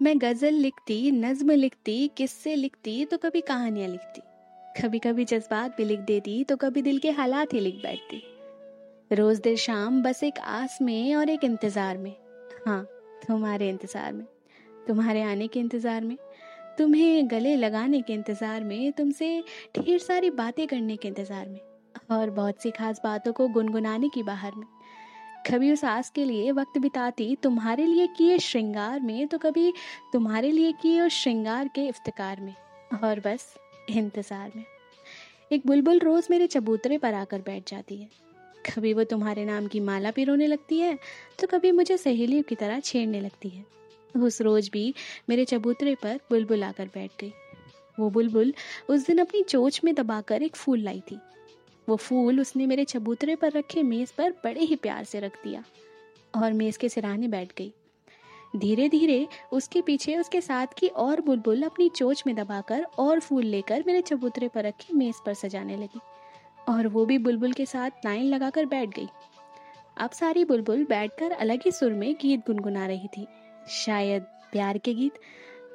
मैं गज़ल लिखती, नज्म लिखती, किस्से लिखती तो कभी कहानियाँ लिखती। कभी कभी जज्बात भी लिख देती तो कभी दिल के हालात ही लिख बैठती। रोज देर शाम बस एक आस में और एक इंतज़ार में। हाँ तुम्हारे इंतज़ार में, तुम्हारे आने के इंतज़ार में, तुम्हें गले लगाने के इंतज़ार में, तुमसे ढेर सारी बातें करने के इंतज़ार में, और बहुत सी खास बातों को गुनगुनाने की बाहर में। कभी उस आस के लिए वक्त बिताती, तुम्हारे लिए किए श्रृंगार में तो कभी तुम्हारे लिए किए उस श्रृंगार के इफ्तिकार में, और बस इंतज़ार में। एक बुलबुल रोज़ मेरे चबूतरे पर आकर बैठ जाती है। कभी वो तुम्हारे नाम की माला पिरोने लगती है तो कभी मुझे सहेलियों की तरह छेड़ने लगती है। उस रोज भी मेरे चबूतरे पर बुलबुल आकर बैठ गई। वो बुलबुल उस दिन अपनी चोच में दबाकर एक फूल लाई थी। वो फूल उसने मेरे चबूतरे पर रखे मेज़ पर बड़े ही प्यार से रख दिया और मेज़ के सिराने बैठ गई। धीरे धीरे उसके पीछे उसके साथ की और बुलबुल अपनी चोच में दबाकर और फूल लेकर मेरे चबूतरे पर रखी मेज़ पर सजाने लगी और वो भी बुलबुल के साथ लाइन लगाकर बैठ गई। अब सारी बुलबुल बैठकर अलग ही सुर में गीत गुनगुना रही थी। शायद प्यार के गीत,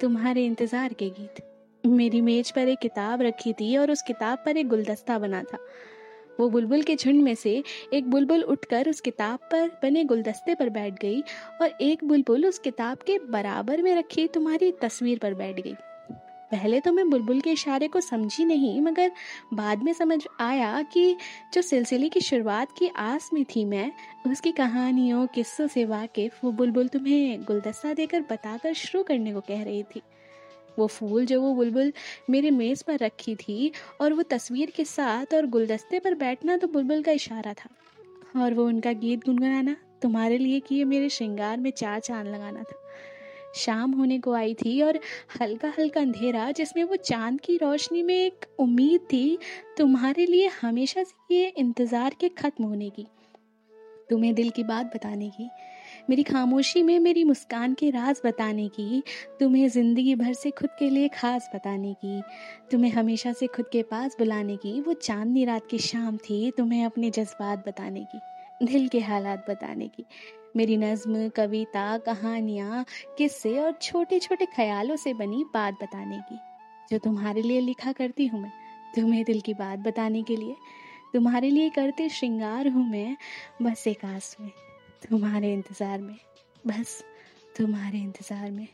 तुम्हारे इंतज़ार के गीत। मेरी मेज पर एक किताब रखी थी और उस किताब पर एक गुलदस्ता बना था। वो बुलबुल के झुंड में से एक बुलबुल उठकर उस किताब पर, बने गुलदस्ते पर बैठ गई और एक बुलबुल उस किताब के बराबर में रखी तुम्हारी तस्वीर पर बैठ गई। पहले तो मैं बुलबुल के इशारे को समझी नहीं, मगर बाद में समझ आया कि जो सिलसिले की शुरुआत की आस में थी मैं, उसकी कहानियों, किस्सों से वाकिफ वो बुलबुल तुम्हें गुलदस्ता देकर बताकर शुरू करने को कह रही थी। वो फूल जो वो बुलबुल मेरे मेज़ पर रखी थी और वो तस्वीर के साथ और गुलदस्ते पर बैठना तो बुलबुल का इशारा था। और वो उनका गीत गुनगुनाना, तुम्हारे लिए किए मेरे श्रृंगार में चार चाँद लगाना था। शाम होने को आई थी और हल्का हल्का अंधेरा, जिसमें वो चाँद की रोशनी में एक उम्मीद थी, तुम्हारे लिए हमेशा से ये इंतज़ार के ख़त्म होने की। तुम्हें दिल की बात बताने की मेरी खामोशी में मेरी मुस्कान के राज बताने की, तुम्हें ज़िंदगी भर से खुद के लिए खास बताने की, तुम्हें हमेशा से खुद के पास बुलाने की, वो चांदनी रात की शाम थी, तुम्हें अपने जज्बात बताने की, दिल के हालात बताने की, मेरी नज्म, कविता, कहानियाँ, किस्से और छोटे छोटे ख्यालों से बनी बात बताने की, जो तुम्हारे लिए लिखा करती हूँ मैं, तुम्हें दिल की बात बताने के लिए, तुम्हारे लिए करते श्रृंगार हूँ मैं, बस एक आस में। तुम्हारे इंतज़ार में बस तुम्हारे इंतज़ार में।